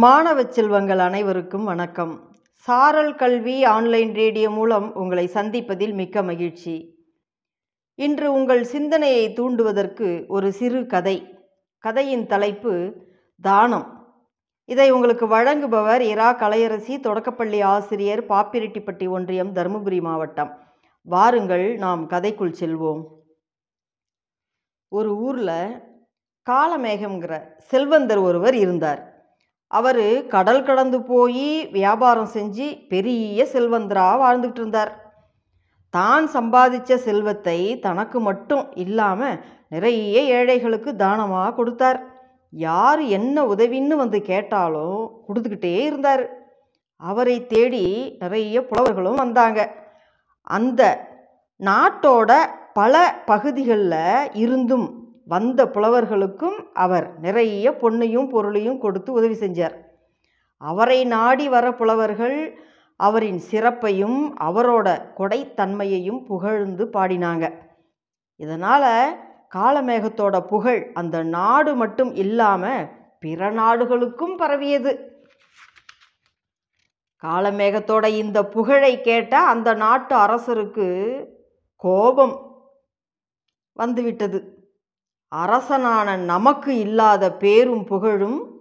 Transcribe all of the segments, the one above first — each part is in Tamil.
மாணவ செல்வங்கள் அனைவருக்கும் வணக்கம். சாரல் கல்வி ஆன்லைன் ரேடியோ மூலம் உங்களை சந்திப்பதில் மிக்க மகிழ்ச்சி. இன்று உங்கள் சிந்தனையை தூண்டுவதற்கு ஒரு சிறு கதை. கதையின் தலைப்பு தானம். இதை உங்களுக்கு வழங்குபவர் இரா கலையரசி தொடக்கப்பள்ளி ஆசிரியர் பாப்பிரெட்டிப்பட்டி ஒன்றியம் தருமபுரி மாவட்டம். வாருங்கள் நாம் கதைக்குள் செல்வோம். ஒரு ஊரில் காலமேகம்ங்கிற செல்வந்தர் ஒருவர் இருந்தார். அவர் கடல் கடந்து போய் வியாபாரம் செஞ்சு பெரிய செல்வந்தராக வாழ்ந்துக்கிட்டு இருந்தார் தான் சம்பாதிச்ச செல்வத்தை தனக்கு மட்டும் இல்லாமல் நிறைய ஏழைகளுக்கு தானமாக கொடுத்தார். யார் என்ன உதவின்னு வந்து கேட்டாலும் கொடுத்துக்கிட்டே இருந்தார். அவரை தேடி நிறைய புலவர்களும் வந்தாங்க. அந்த நாட்டோட பல பகுதிகளில் இருந்தும் வந்த புலவர்களுக்கும் அவர் நிறைய பொன்னையும் பொருளையும் கொடுத்து உதவி செஞ்சார். அவரை நாடி வர புலவர்கள் அவரின் சிறப்பையும் அவரோட கொடைத்தன்மையையும் புகழ்ந்து பாடினாங்க. இதனால் காலமேகத்தோட புகழ் அந்த நாடு மட்டும் இல்லாமல் பிற நாடுகளுக்கும் பரவியது. காலமேகத்தோட இந்த புகழை கேட்ட அந்த நாட்டு அரசருக்கு கோபம் வந்துவிட்டது. அரசனான நமக்கு இல்லாத பேரும் புகழும்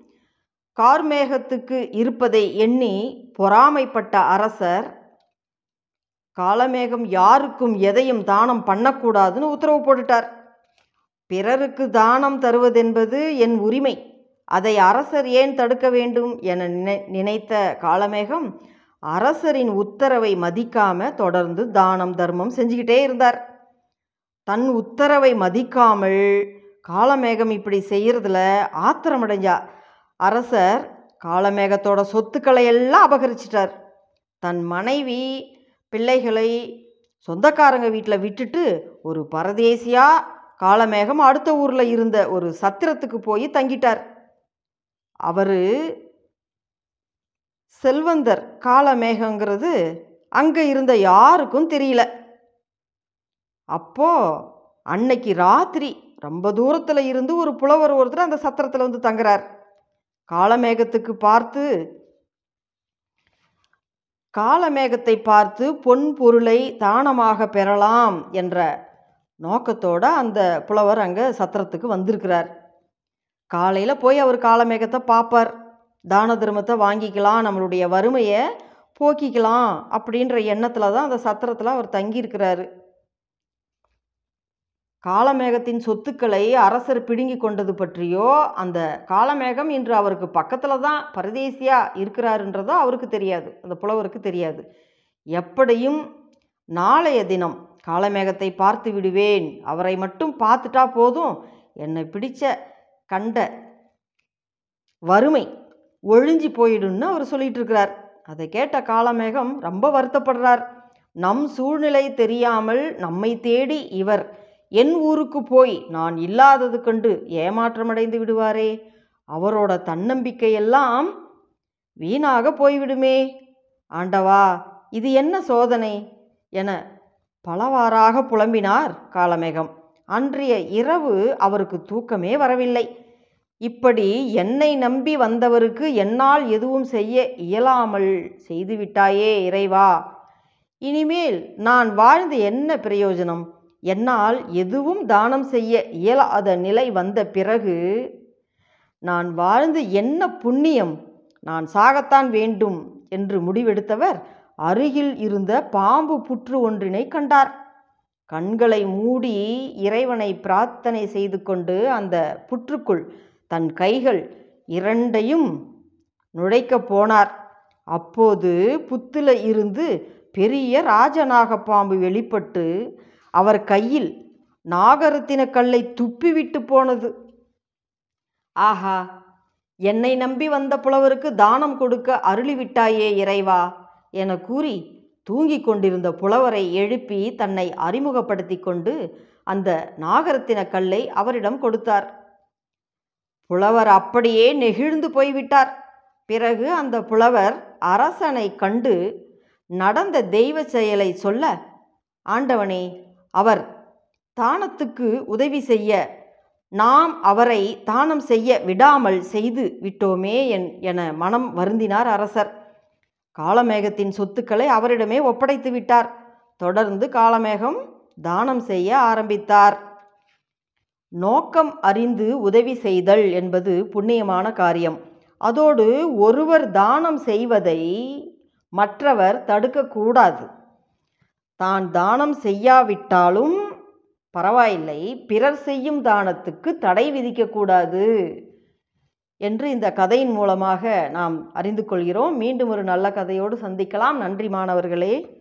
கார்மேகத்துக்கு இருப்பதை எண்ணி பொறாமைப்பட்ட அரசர் காலமேகம் யாருக்கும் எதையும் தானம் பண்ணக்கூடாதுன்னு உத்தரவு போட்டுட்டார். பிறருக்கு தானம் தருவதென்பது என் உரிமை. அதை அரசர் ஏன் தடுக்க வேண்டும் என நினைத்த காலமேகம் அரசரின் உத்தரவை மதிக்காம தொடர்ந்து தானம் தர்மம் செஞ்சுக்கிட்டே இருந்தார். தன் உத்தரவை மதிக்காமல் காலமேகம் இப்படி செய்கிறதுல ஆத்திரமடைஞ்சா? அரசர் காலமேகத்தோட சொத்துக்களை எல்லாம் அபகரிச்சிட்டார். தன் மனைவி பிள்ளைகளை சொந்தக்காரங்க வீட்டில் விட்டுட்டு ஒரு பரதேசியாக காலமேகம் அடுத்த ஊரில் இருந்த ஒரு சத்திரத்துக்கு போய் தங்கிட்டார். அவர் செல்வந்தர் காலமேகங்கிறது அங்கே இருந்த யாருக்கும் தெரியல. அப்போ அன்னைக்கு ராத்திரி ரொம்ப தூரத்தில் இருந்து ஒரு புலவர் ஒருத்தர் அந்த சத்திரத்தில் வந்து தங்குறார். காலமேகத்துக்கு பார்த்து காலமேகத்தை பார்த்து பொன் பொருளை தானமாக பெறலாம் என்ற நோக்கத்தோட அந்த புலவர் அங்கே சத்திரத்துக்கு வந்திருக்கிறார். காலையில் போய் அவர் காலமேகத்தை பார்ப்பார். தான தர்மத்தை வாங்கிக்கலாம் நம்மளுடைய வறுமையை போக்கிக்கலாம் அப்படின்ற எண்ணத்தில் தான் அந்த சத்திரத்தில் அவர் தங்கியிருக்கிறாரு. காலமேகத்தின் சொத்துக்களை அரசர் பிடுங்கி கொண்டது பற்றியோ அந்த காலமேகம் இன்று அவருக்கு பக்கத்தில் தான் பரதேசியாக இருக்கிறாருன்றதோ அவருக்கு தெரியாது. அந்த புலவருக்கு தெரியாது. எப்படியும் நாளைய தினம் காலமேகத்தை பார்த்து விடுவேன். அவரை மட்டும் பார்த்துட்டா போதும். என்னை பிடிச்ச கண்ட வறுமை ஒழிஞ்சி போயிடும்னு அவர் சொல்லிட்டு இருக்கிறார். அதை கேட்ட காலமேகம் ரொம்ப வருத்தப்படுறார். நம் சூழ்நிலை தெரியாமல் நம்மை தேடி இவர் என் ஊருக்கு போய் நான் இல்லாதது கண்டு ஏமாற்றமடைந்து விடுவாரே. அவரோட தன்னம்பிக்கையெல்லாம் வீணாக போய்விடுமே. ஆண்டவா இது என்ன சோதனை? என பலவாறாக புலம்பினார் காலமேகம். அன்றைய இரவு அவருக்கு தூக்கமே வரவில்லை. இப்படி என்னை நம்பி வந்தவருக்கு என்னால் எதுவும் செய்ய இயலாமல் செய்துவிட்டாயே இறைவா. இனிமேல் நான் வாழ்ந்து என்ன பிரயோஜனம்? என்னால் எதுவும் தானம் செய்ய இயலாத நிலை வந்த பிறகு நான் வாழ்ந்து என்ன புண்ணியம் நான் சாகத்தான் வேண்டும் என்று முடிவெடுத்தவர் அருகில் இருந்த பாம்பு புற்று ஒன்றினை கண்டார். கண்களை மூடி இறைவனை பிரார்த்தனை செய்து கொண்டு அந்த புற்றுக்குள் தன் கைகள் இரண்டையும் நுழைக்கப் போனார். அப்போது புத்தில் இருந்து பெரிய ராஜநாக பாம்பு வெளிப்பட்டு அவர் கையில் நாகரத்தின கல்லை துப்பிவிட்டு போனது. ஆஹா என்னை நம்பி வந்த புலவருக்கு தானம் கொடுக்க அருளிவிட்டாயே இறைவா என கூறி தூங்கிக் கொண்டிருந்த புலவரை எழுப்பி தன்னை அறிமுகப்படுத்தி கொண்டு அந்த நாகரத்தின கல்லை அவரிடம் கொடுத்தார். புலவர் அப்படியே நெகிழ்ந்து போய்விட்டார். பிறகு அந்த புலவர் அரசனை கண்டு நடந்த தெய்வ செயலை சொல்ல ஆண்டவனே அவர் தானத்துக்கு உதவி செய்ய நாம் அவரை தானம் செய்ய விடாமல் செய்து விட்டோமே என் என மனம் வருந்தினார் அரசர். காளமேகத்தின் சொத்துக்களை அவரிடமே ஒப்படைத்து விட்டார். தொடர்ந்து காளமேகம் தானம் செய்ய ஆரம்பித்தார். நோக்கம் அறிந்து உதவி செய்தல் என்பது புண்ணியமான காரியம். அதோடு ஒருவர் தானம் செய்வதை மற்றவர் தடுக்கக்கூடாது. தான் தானம் செய்யாவிட்டாலும் பரவாயில்லை. பிறர் செய்யும் தானத்துக்கு தடை விதிக்கக்கூடாது என்று இந்த கதையின் மூலமாக நாம் அறிந்து கொள்கிறோம். மீண்டும் ஒரு நல்ல கதையோடு சந்திக்கலாம். நன்றி மாணவர்களே.